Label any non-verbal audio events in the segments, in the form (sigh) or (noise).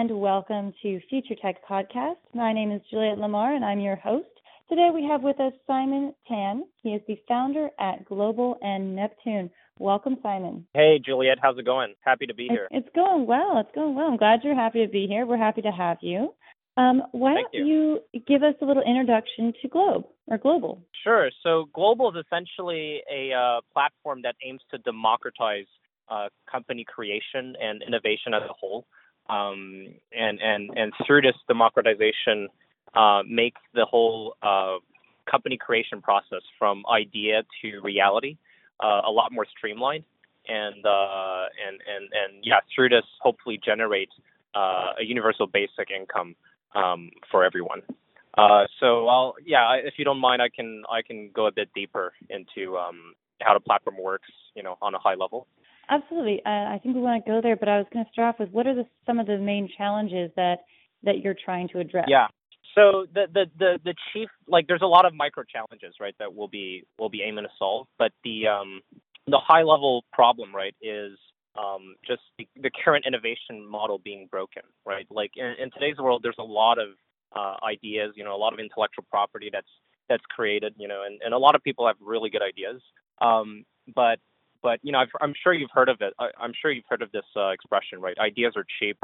and welcome to Future Tech Podcast. My name is Juliet Lamar, and I'm your host. Today we have with us Simon Tian. He is the founder at Globle and Neptune. Welcome, Simon. Hey, Juliet. How's it going? Happy to be here. It's going well. It's going well. I'm glad you're happy to be here. We're happy to have you. Um, why Thank don't you. you give us a little introduction to Globe or Globle? Sure. So Globle is essentially a uh, platform that aims to democratize uh, company creation and innovation as a whole um, and and and through this democratization, uh, make the whole uh, company creation process from idea to reality uh, a lot more streamlined, and uh, and and and yeah, through this hopefully generate uh, a universal basic income um, for everyone. Uh, so I'll yeah, if you don't mind, I can I can go a bit deeper into um, how the platform works, you know, on a high level. Absolutely. I think we want to go there, but I was going to start off with what are the, some of the main challenges that that you're trying to address? Yeah. So the, the the the chief like there's a lot of micro challenges right that we'll be we'll be aiming to solve, but the um the high level problem right is um just the, the current innovation model being broken right like in, in today's world there's a lot of uh, ideas you know a lot of intellectual property that's that's created you know and, and a lot of people have really good ideas um but but you know, i am sure you've heard of it. I, am sure you've heard of this uh, expression, right? Ideas are cheap,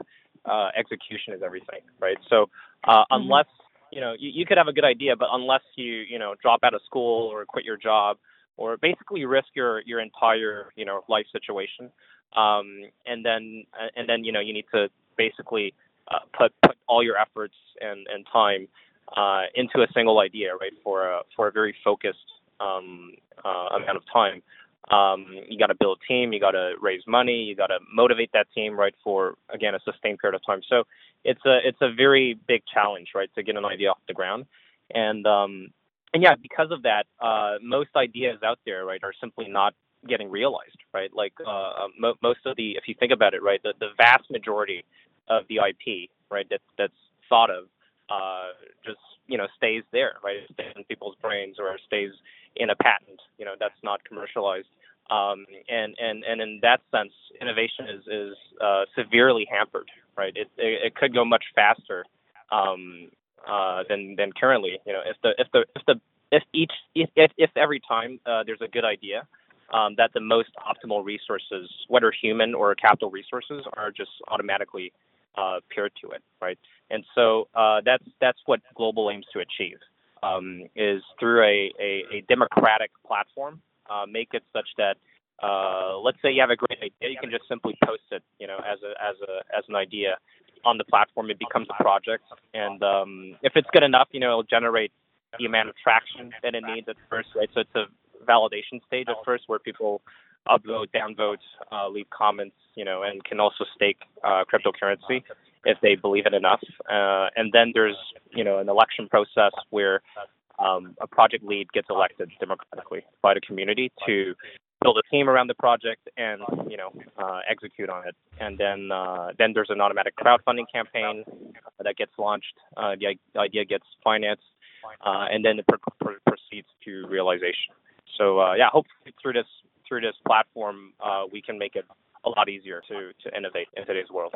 uh, execution is everything, right? So uh, mm-hmm. unless you know, you, you could have a good idea, but unless you you know drop out of school or quit your job or basically risk your your entire you know life situation, um, and then and then you know you need to basically uh, put put all your efforts and and time uh, into a single idea, right? For a for a very focused um, uh, amount of time. Um, you got to build a team, you got to raise money, you got to motivate that team, right, for again a sustained period of time. So it's a it's a very big challenge, right, to get an idea off the ground, and um, and yeah, because of that, uh, most ideas out there, right, are simply not getting realized, right? Like uh, mo- most of the, if you think about it, right, the, the vast majority of the IP, right, that that's thought of, uh, just you know stays there, right? It stays in people's brains or stays in a patent, you know, that's not commercialized. Um, and and and in that sense, innovation is is uh, severely hampered, right? It, it, it could go much faster um, uh, than than currently. You know, if the if the if the if each if if, if every time uh, there's a good idea, um, that the most optimal resources, whether human or capital resources, are just automatically uh, paired to it, right? And so uh, that's that's what Globle aims to achieve um, is through a, a, a democratic platform, uh, make it such that uh, let's say you have a great idea, you can just simply post it, you know, as a as a as an idea on the platform. It becomes a project, and um, if it's good enough, you know, it'll generate the amount of traction that it needs at first, right? So it's a validation stage at first where people upvote, downvote, uh, leave comments, you know, and can also stake uh, cryptocurrency if they believe it enough. Uh, and then there's, you know, an election process where um, a project lead gets elected democratically by the community to build a team around the project and you know uh, execute on it. And then uh, then there's an automatic crowdfunding campaign that gets launched. Uh, the idea gets financed, uh, and then it pr- proceeds to realization. So uh, yeah, hopefully through this through this platform, we can make it a lot easier to, to innovate in today's world.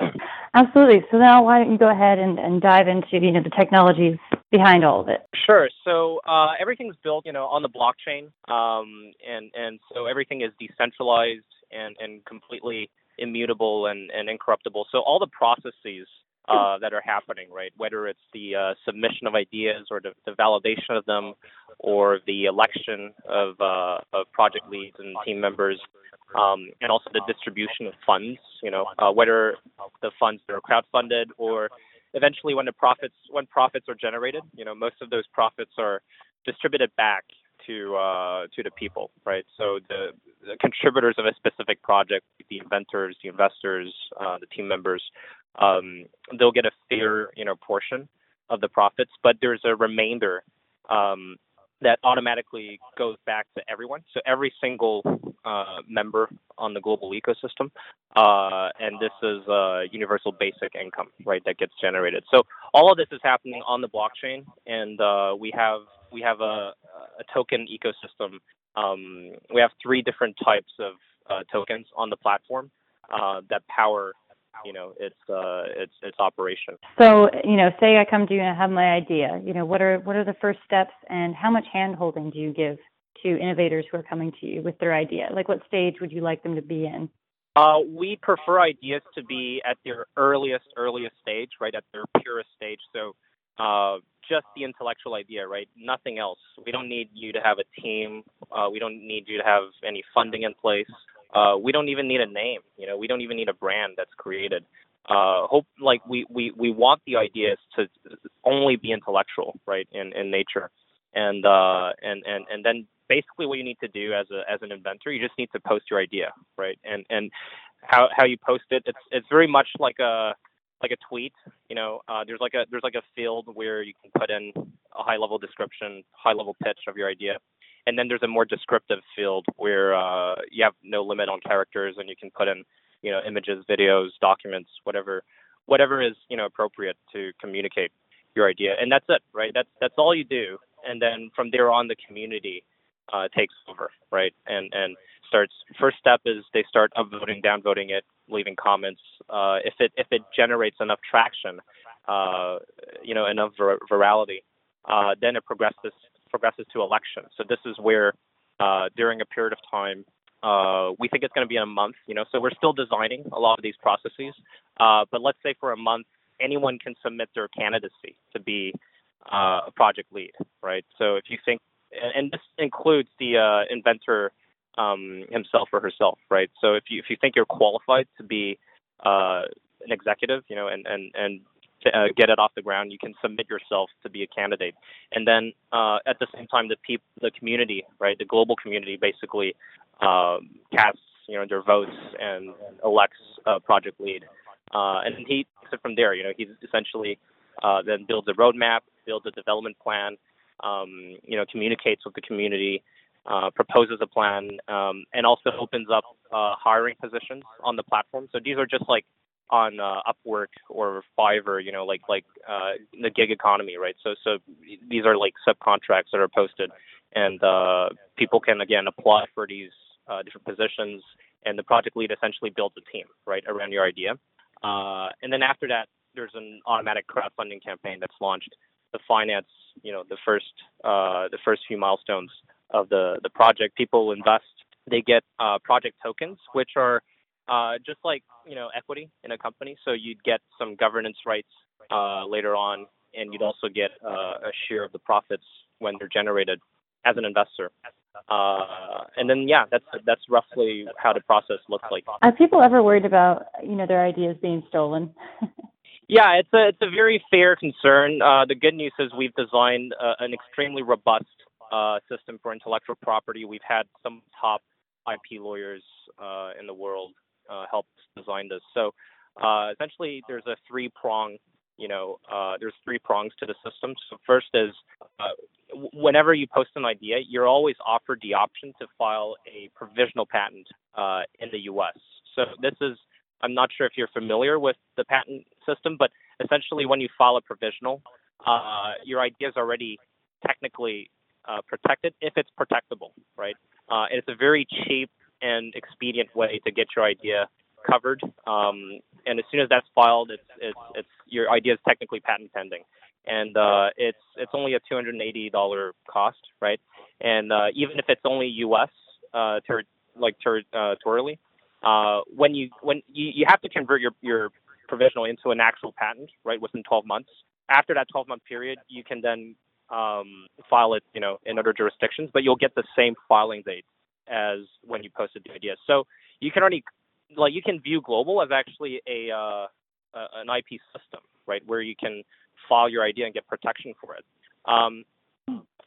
Absolutely. So now why don't you go ahead and, and dive into you know the technologies behind all of it? Sure. So uh, everything's built you know on the blockchain, um, and and so everything is decentralized and and completely immutable and, and incorruptible. So all the processes uh, that are happening, right? Whether it's the uh, submission of ideas or the, the, validation of them, or the election of, uh, of project leads and team members, um, and also the distribution of funds. You know, uh, whether the funds that are crowdfunded or eventually when the profits when profits are generated, you know, most of those profits are distributed back to uh, to the people, right? So the, the, contributors of a specific project, the inventors, the investors, uh, the team members, um, they'll get a fair, you know, portion of the profits, but there's a remainder um, that automatically goes back to everyone. So every single uh, member on the Globle ecosystem, uh, and this is uh, universal basic income, right? That gets generated. So all of this is happening on the blockchain, and uh, we have we have a, a token ecosystem. Um, we have three different types of uh, tokens on the platform uh, that power you know its uh its its operation so you know say i come to you and I have my idea you know what are what are the first steps and how much hand holding do you give to innovators who are coming to you with their idea like what stage would you like them to be in uh, we prefer ideas to be at their earliest earliest stage right at their purest stage so uh, just the intellectual idea, right? Nothing else. We don't need you to have a team. Uh, we don't need you to have any funding in place. Uh, we don't even need a name. You know, we don't even need a brand that's created. Uh, hope like we, we, we want the ideas to only be intellectual, right, in, in nature, and uh, and and and then basically what you need to do as a as an inventor, you just need to post your idea, right, and and how how you post it, it's it's very much like a like a tweet. You know, uh, there's like a there's like a field where you can put in a high level description, high level pitch of your idea, and then there's a more descriptive field where uh, you have no limit on characters and you can put in you know images videos documents whatever whatever is you know appropriate to communicate your idea. And that's it right? That's that's all you do. And then from there on the community uh, takes over right? And and starts first step is they start upvoting downvoting it leaving comments. Uh, if it if it generates enough traction uh, you know enough vir- virality uh, then it progresses progresses to election. So this is where, uh, during a period of time, uh, we think it's going to be in a month. You know, so we're still designing a lot of these processes. Uh, but let's say for a month, anyone can submit their candidacy to be uh, a project lead, right? So if you think, and this includes the uh, inventor um, himself or herself, right? So if you if you think you're qualified to be uh, an executive, you know, and and and uh, get it off the ground, you can submit yourself to be a candidate. And then uh, at the same time, the people, the community, right, the Globle community, basically um, casts you know their votes and, and elects a project lead. Uh, and he takes it from there. You know, he essentially uh, then builds a roadmap, builds a development plan, um, you know, communicates with the community, uh, proposes a plan, um, and also opens up hiring positions on the platform. So these are just like on uh, Upwork or Fiverr, you know, like like uh, the gig economy, right? So so these are like subcontracts that are posted, and uh, people can again apply for these uh, different positions, and the project lead essentially builds a team, right, around your idea. Uh, and then after that, there's an automatic crowdfunding campaign that's launched to finance, you know, the first uh, the first few milestones of the the project. People invest, they get project tokens, which are uh, just like you know equity in a company. So you'd get some governance rights uh, later on, and you'd also get uh, a share of the profits when they're generated as an investor. Uh, and then yeah, that's that's roughly how the process looks like. Are people ever worried about you know their ideas being stolen? (laughs) yeah, it's a it's a very fair concern. Uh, the good news is we've designed uh, an extremely robust uh, system for intellectual property. We've had some top IP lawyers uh, in the world uh, helped design this. So uh, essentially, there's a three prong. You know, uh, there's three prongs to the system. So first is uh, whenever you post an idea, you're always offered the option to file a provisional patent uh, in the U.S. So this is I'm not sure if you're familiar with the patent system, but essentially, when you file a provisional, your idea is already technically protected if it's protectable, right? Uh, it's a very cheap and expedient way to get your idea covered. Um, and as soon as that's filed, it's, it's, it's your idea is technically patent pending, and uh, it's it's only a two hundred and eighty dollar cost, right? And uh, even if it's only U.S. Uh, ter- like territorially, uh, when you when you, you have to convert your your provisional into an actual patent, right, within 12 months. After that 12 month period, you can then um, file it, you know, in other jurisdictions, but you'll get the same filing date as when you posted the idea. So you can already like you can view Globle as actually a uh, an IP system, right, where you can file your idea and get protection for it. Um,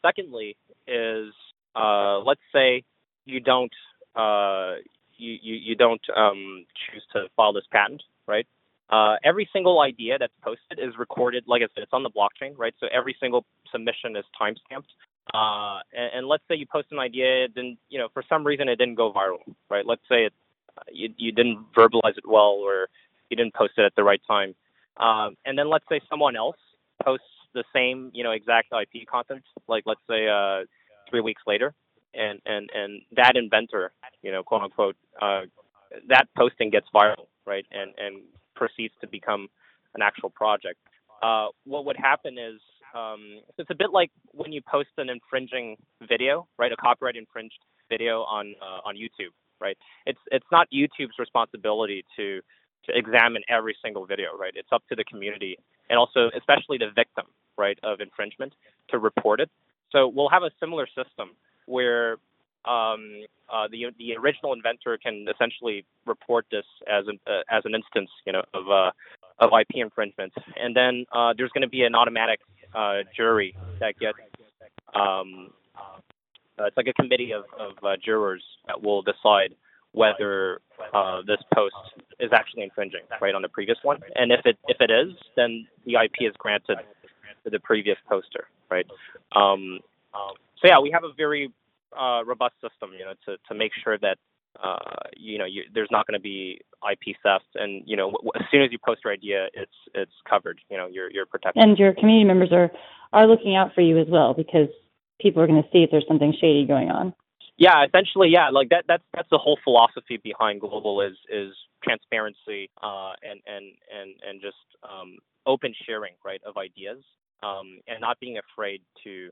secondly, is uh, let's say you don't uh, you, you, you don't um, choose to file this patent, right? uh, every single idea that's posted is recorded. Like I said, it's on the blockchain, right? So every single submission is timestamped. Uh, and, and, let's say you post an idea, then you know for some reason it didn't go viral, right? Let's say it, you you didn't verbalize it well, or you didn't post it at the right time. Um, and then let's say someone else posts the same, you know, exact IP content, like let's say uh, three weeks later, and and and that inventor, you know, quote unquote, uh, that posting gets viral, right, and and proceeds to become an actual project. Uh, what would happen is um, it's a bit like when you post an infringing video, right, a copyright infringed video on uh, on YouTube, right? It's it's not YouTube's responsibility to to examine every single video, right? It's up to the community and also especially the victim, right, of infringement to report it. So we'll have a similar system where um, uh, the the original inventor can essentially report this as an uh, as an instance, you know, of uh, of IP infringement, and then uh, there's going to be an automatic uh, jury that gets um, uh, it's like a committee of, of jurors that will decide whether this post is actually infringing, right, on the previous one, and if it if it is, then the IP is granted to the previous poster, right? Um, so yeah, we have a very uh, robust system, you know, to, to make sure that uh, you know you, there's not going to be IP theft, and you know w- as soon as you post your idea, it's it's covered. You know, you're you're protected. And your community members are are looking out for you as well because people are going to see if there's something shady going on. Yeah, essentially, yeah, like that. That's that's the whole philosophy behind Globle is is transparency uh, and and and and just um, open sharing, right, of ideas, um, and not being afraid to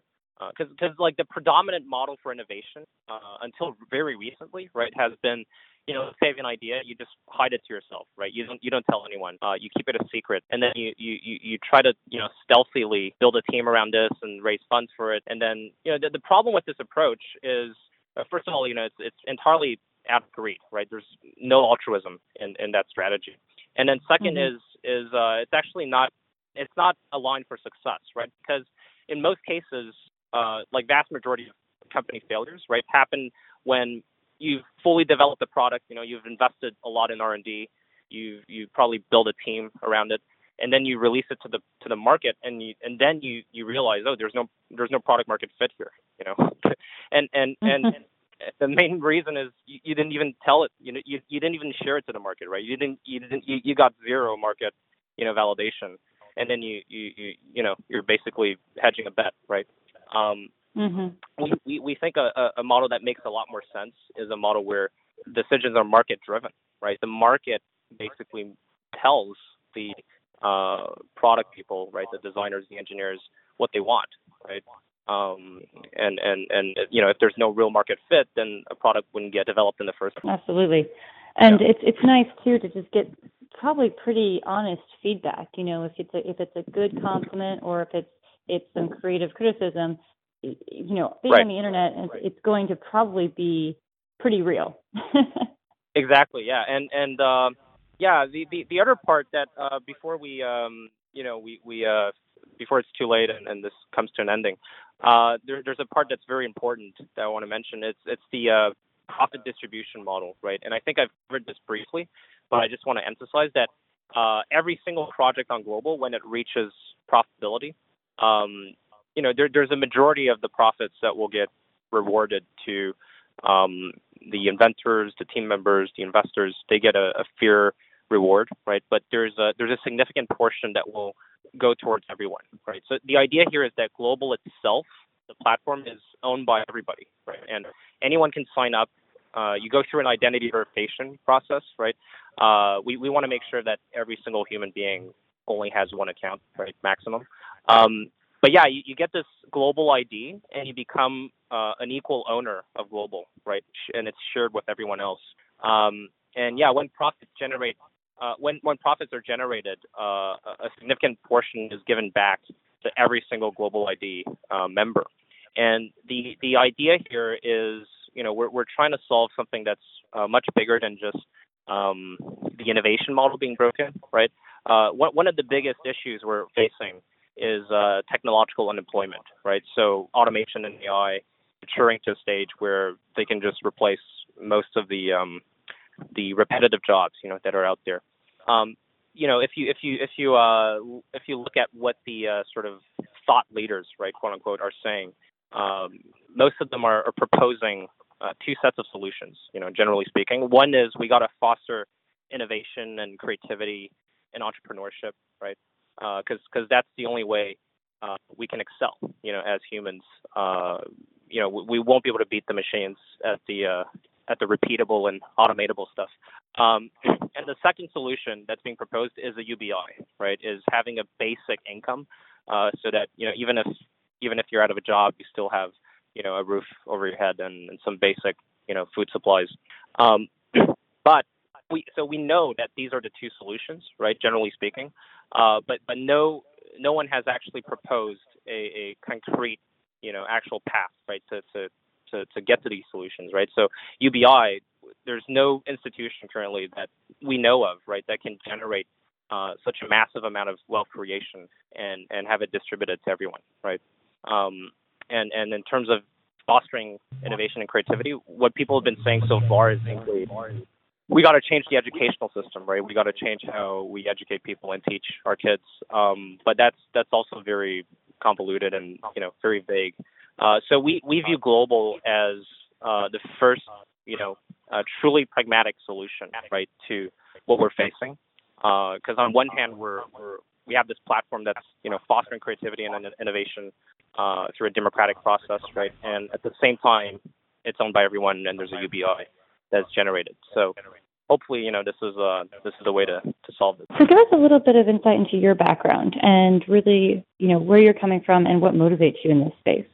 because uh, because like the predominant model for innovation uh, until very recently, right, has been you know, say an idea, you just hide it to yourself, right? You don't you don't tell anyone. Uh, you keep it a secret, and then you, you you you try to you know stealthily build a team around this and raise funds for it. And then you know the, the problem with this approach is uh, first of all, you know it's it's entirely out of greed, right? There's no altruism in in that strategy. And then 2nd mm-hmm. is is uh, it's actually not it's not aligned for success, right? Because in most cases, uh, like vast majority of company failures, right, happen when you've fully developed the product. You know, you've invested a lot in R and D. You you probably build a team around it, and then you release it to the to the market, and you and then you you realize, oh, there's no there's no product market fit here. You know, (laughs) and and and. the main reason is you, you, didn't even tell it. You know, you, you didn't even share it to the market, right? You didn't. You didn't. You, you got zero market, you know, validation, and then you you you you know you're basically hedging a bet, right? Um, mm-hmm. we, we, we think a, a model that makes a lot more sense is a model where decisions are market driven, right? The market basically tells the uh, product people, right, the designers, the engineers, what they want, right? Um, and and and you know, if there's no real market fit, then a product wouldn't get developed in the first place. Absolutely, and yeah. it's it's nice too to just get probably pretty honest feedback. You know, if it's a if it's a good compliment or if it's it's some creative criticism, you know, being right. on the internet, right. it's going to probably be pretty real. (laughs) exactly. Yeah. And and uh, yeah, the, the the other part that uh, before we um, you know we we uh, before it's too late and, and this comes to an ending, uh, there, there's a part that's very important that I want to mention. It's it's the uh, profit distribution model, right? And I think I've covered this briefly, but I just want to emphasize that uh, every single project on Globle, when it reaches profitability, um, you know, there, there's a majority of the profits that will get rewarded to um, the inventors, the team members, the investors. They get a, a fair reward, right? But there's a there's a significant portion that will go towards everyone, right? So the idea here is that Globle itself, the platform, is owned by everybody, right? And anyone can sign up. Uh, you go through an identity verification process, right? Uh, we we want to make sure that every single human being only has one account, right? Maximum. Um, but yeah, you, you get this Globle ID and you become uh, an equal owner of Globle, right? And it's shared with everyone else. Um, and yeah, when profits generate, uh, when when profits are generated, uh, a significant portion is given back to every single Globle ID uh, member. And the the idea here is, you know, we're we're trying to solve something that's uh, much bigger than just um, the innovation model being broken, right? Uh, one one of the biggest issues we're facing is uh, technological unemployment, right? So automation and AI maturing to a stage where they can just replace most of the um, the repetitive jobs, you know, that are out there. Um, you know, if you if you if you uh, if you look at what the uh, sort of thought leaders, right, quote unquote, are saying, um, most of them are, are proposing uh, two sets of solutions. You know, generally speaking, one is we got to foster innovation and creativity and entrepreneurship, right? Because uh, because that's the only way uh, we can excel. You know, as humans, uh, you know, we, we, won't be able to beat the machines at the uh, at the repeatable and automatable stuff. Um, and the second solution that's being proposed is a UBI, right? Is having a basic income uh, so that you know even if even if you're out of a job, you still have you know a roof over your head and, and some basic you know food supplies. Um, (clears throat) but we so we know that these are the two solutions, right? Generally speaking, uh, but but no no one has actually proposed a, a concrete you know actual path, right? To to to, to get to these solutions, right? So UBI, there's no institution currently that we know of, right, that can generate uh, such a massive amount of wealth creation and and have it distributed to everyone, right? Um, and and in terms of fostering innovation and creativity, what people have been saying so far is we got to change the educational system, right? We got to change how we educate people and teach our kids. Um, but that's that's also very convoluted and you know very vague. Uh, so we we view Globle as uh, the first you know truly pragmatic solution, right, to what we're facing. Because uh, on one hand, we're, we're we have this platform that's you know fostering creativity and innovation uh, through a democratic process, right? And at the same time, it's owned by everyone, and there's a UBI that's generated. So hopefully, you know, this is uh, this is the way to to solve this. So give us a little bit of insight into your background and really, you know, where you're coming from and what motivates you in this space.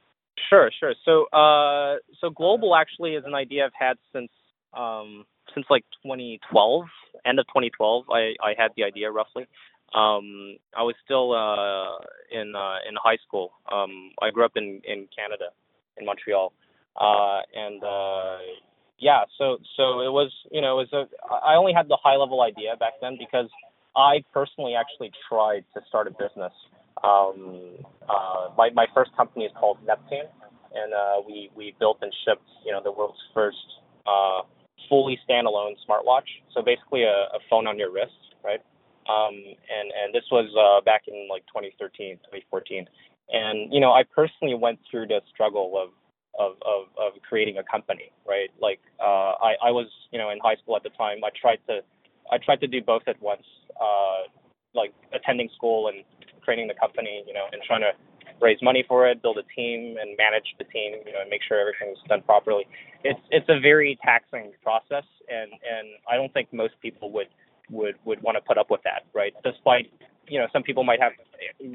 Sure, sure. So, uh, so Globle actually is an idea I've had since um, since like 2012, end of 2012. I I had the idea roughly. Um, I was still uh, in uh, in high school. Um, I grew up in in Canada, in Montreal, uh, and uh, yeah. So so it was you know it was a I only had the high level idea back then because I personally actually tried to start a business. Um, uh, my my first company is called Neptune, and uh, we we built and shipped you know the world's first uh, fully standalone smartwatch. So basically a, a phone on your wrist, right? Um, and and this was uh, back in like 2013, 2014. And you know, I personally went through the struggle of of of, of creating a company, right? Like uh, I I was you know in high school at the time. I tried to I tried to do both at once, uh, like attending school and creating the company, you know, and trying to raise money for it, build a team, and manage the team, you know, and make sure everything's done properly. It's it's a very taxing process, and and I don't think most people would would would want to put up with that, right? Despite you know some people might have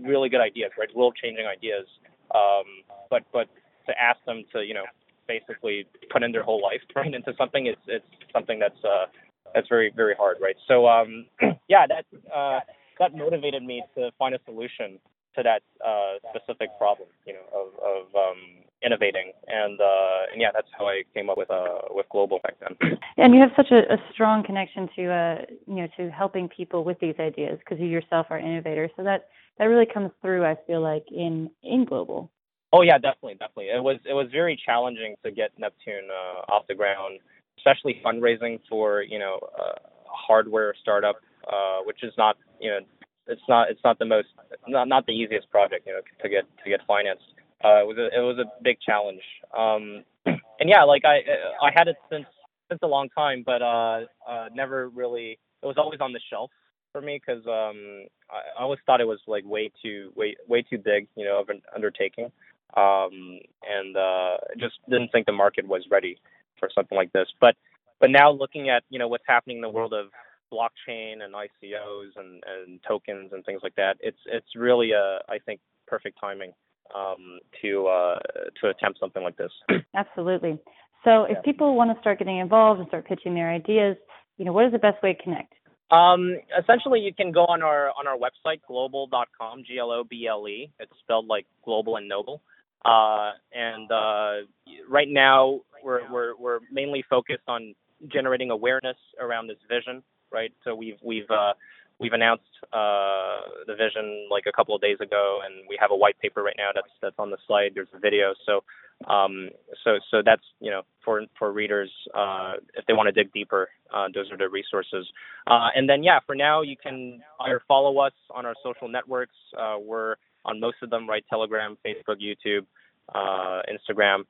really good ideas, right, world changing ideas, um, but but to ask them to you know basically put in their whole life (laughs) into something, it's it's something that's uh that's very very hard, right? So um (clears throat) yeah, that uh that motivated me to find a solution to that uh, specific problem, you know, of, of um, innovating. And uh, and yeah, that's how I came up with uh, with Globle back then. (clears throat) And you have such a, a strong connection to uh, you know to helping people with these ideas because you yourself are innovators. So that that really comes through. I feel like in in Globle. Oh yeah, definitely, definitely. It was it was very challenging to get Neptune uh, off the ground, especially fundraising for you know a hardware startup, uh, which is not you know it's not it's not the most not not the easiest project you know to get to get financed. Uh, it was a it was a big challenge. Um, (clears throat) and yeah, like I I had it since since a long time, but uh, uh, never really. It was always on the shelf for me because um, I, I always thought it was like way too way way too big, you know, of an undertaking. Um, and uh, just didn't think the market was ready for something like this. But but now looking at you know what's happening in the world of blockchain and ICOs and, and tokens and things like that, it's it's really a I think perfect timing um, to uh, to attempt something like this. (clears throat) Absolutely. So if yeah. people want to start getting involved and start pitching their ideas, you know, what is the best way to connect? Um, essentially, you can go on our on our website globle.com, G L O B L E. It's spelled like global and noble. Uh, and uh, right now, we're, we're we're mainly focused on generating awareness around this vision right? So we've we've uh, we've announced uh, the vision like a couple of days ago, and we have a white paper right now that's that's on the slide. There's a video, so um, so so that's you know for for readers uh, if they want to dig deeper, uh, those are the resources. Uh, and then yeah, for now you can either follow us on our social networks. Uh, we're on most of them, right? Telegram, Facebook, YouTube, uh, Instagram.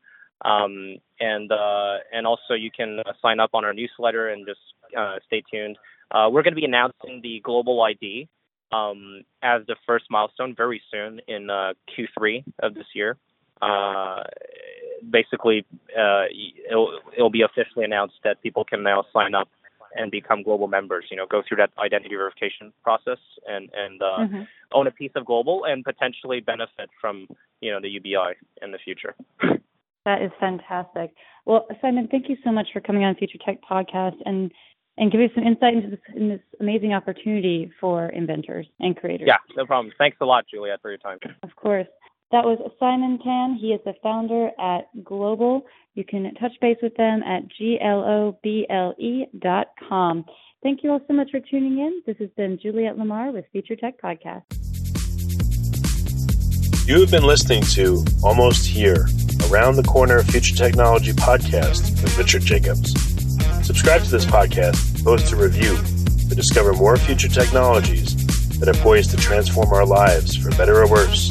Um, and uh, and also you can sign up on our newsletter and just stay tuned. we're going to be announcing the Globle ID um, as the first milestone very soon in Q3 of this year uh, basically uh, it'll, it'll be officially announced that people can now sign up and become Globle members. You know, go through that identity verification process and and uh, mm-hmm. own a piece of Globle and potentially benefit from you know the UBI in the future. That is fantastic. Well, Simon, thank you so much for coming on Future Tech Podcast and and giving some insight into this, in this amazing opportunity for inventors and creators. Yeah, no problem. Thanks a lot, Juliet, for your time. Of course. That was Simon Tian. He is the founder at Globle. You can touch base with them at globle.com. Thank you all so much for tuning in. This has been Juliet Lamar with Future Tech Podcast. You have been listening to Almost Here, Around the Corner Future Technology podcast with Richard Jacobs. Subscribe to this podcast, post a review to discover more future technologies that are poised to transform our lives for better or worse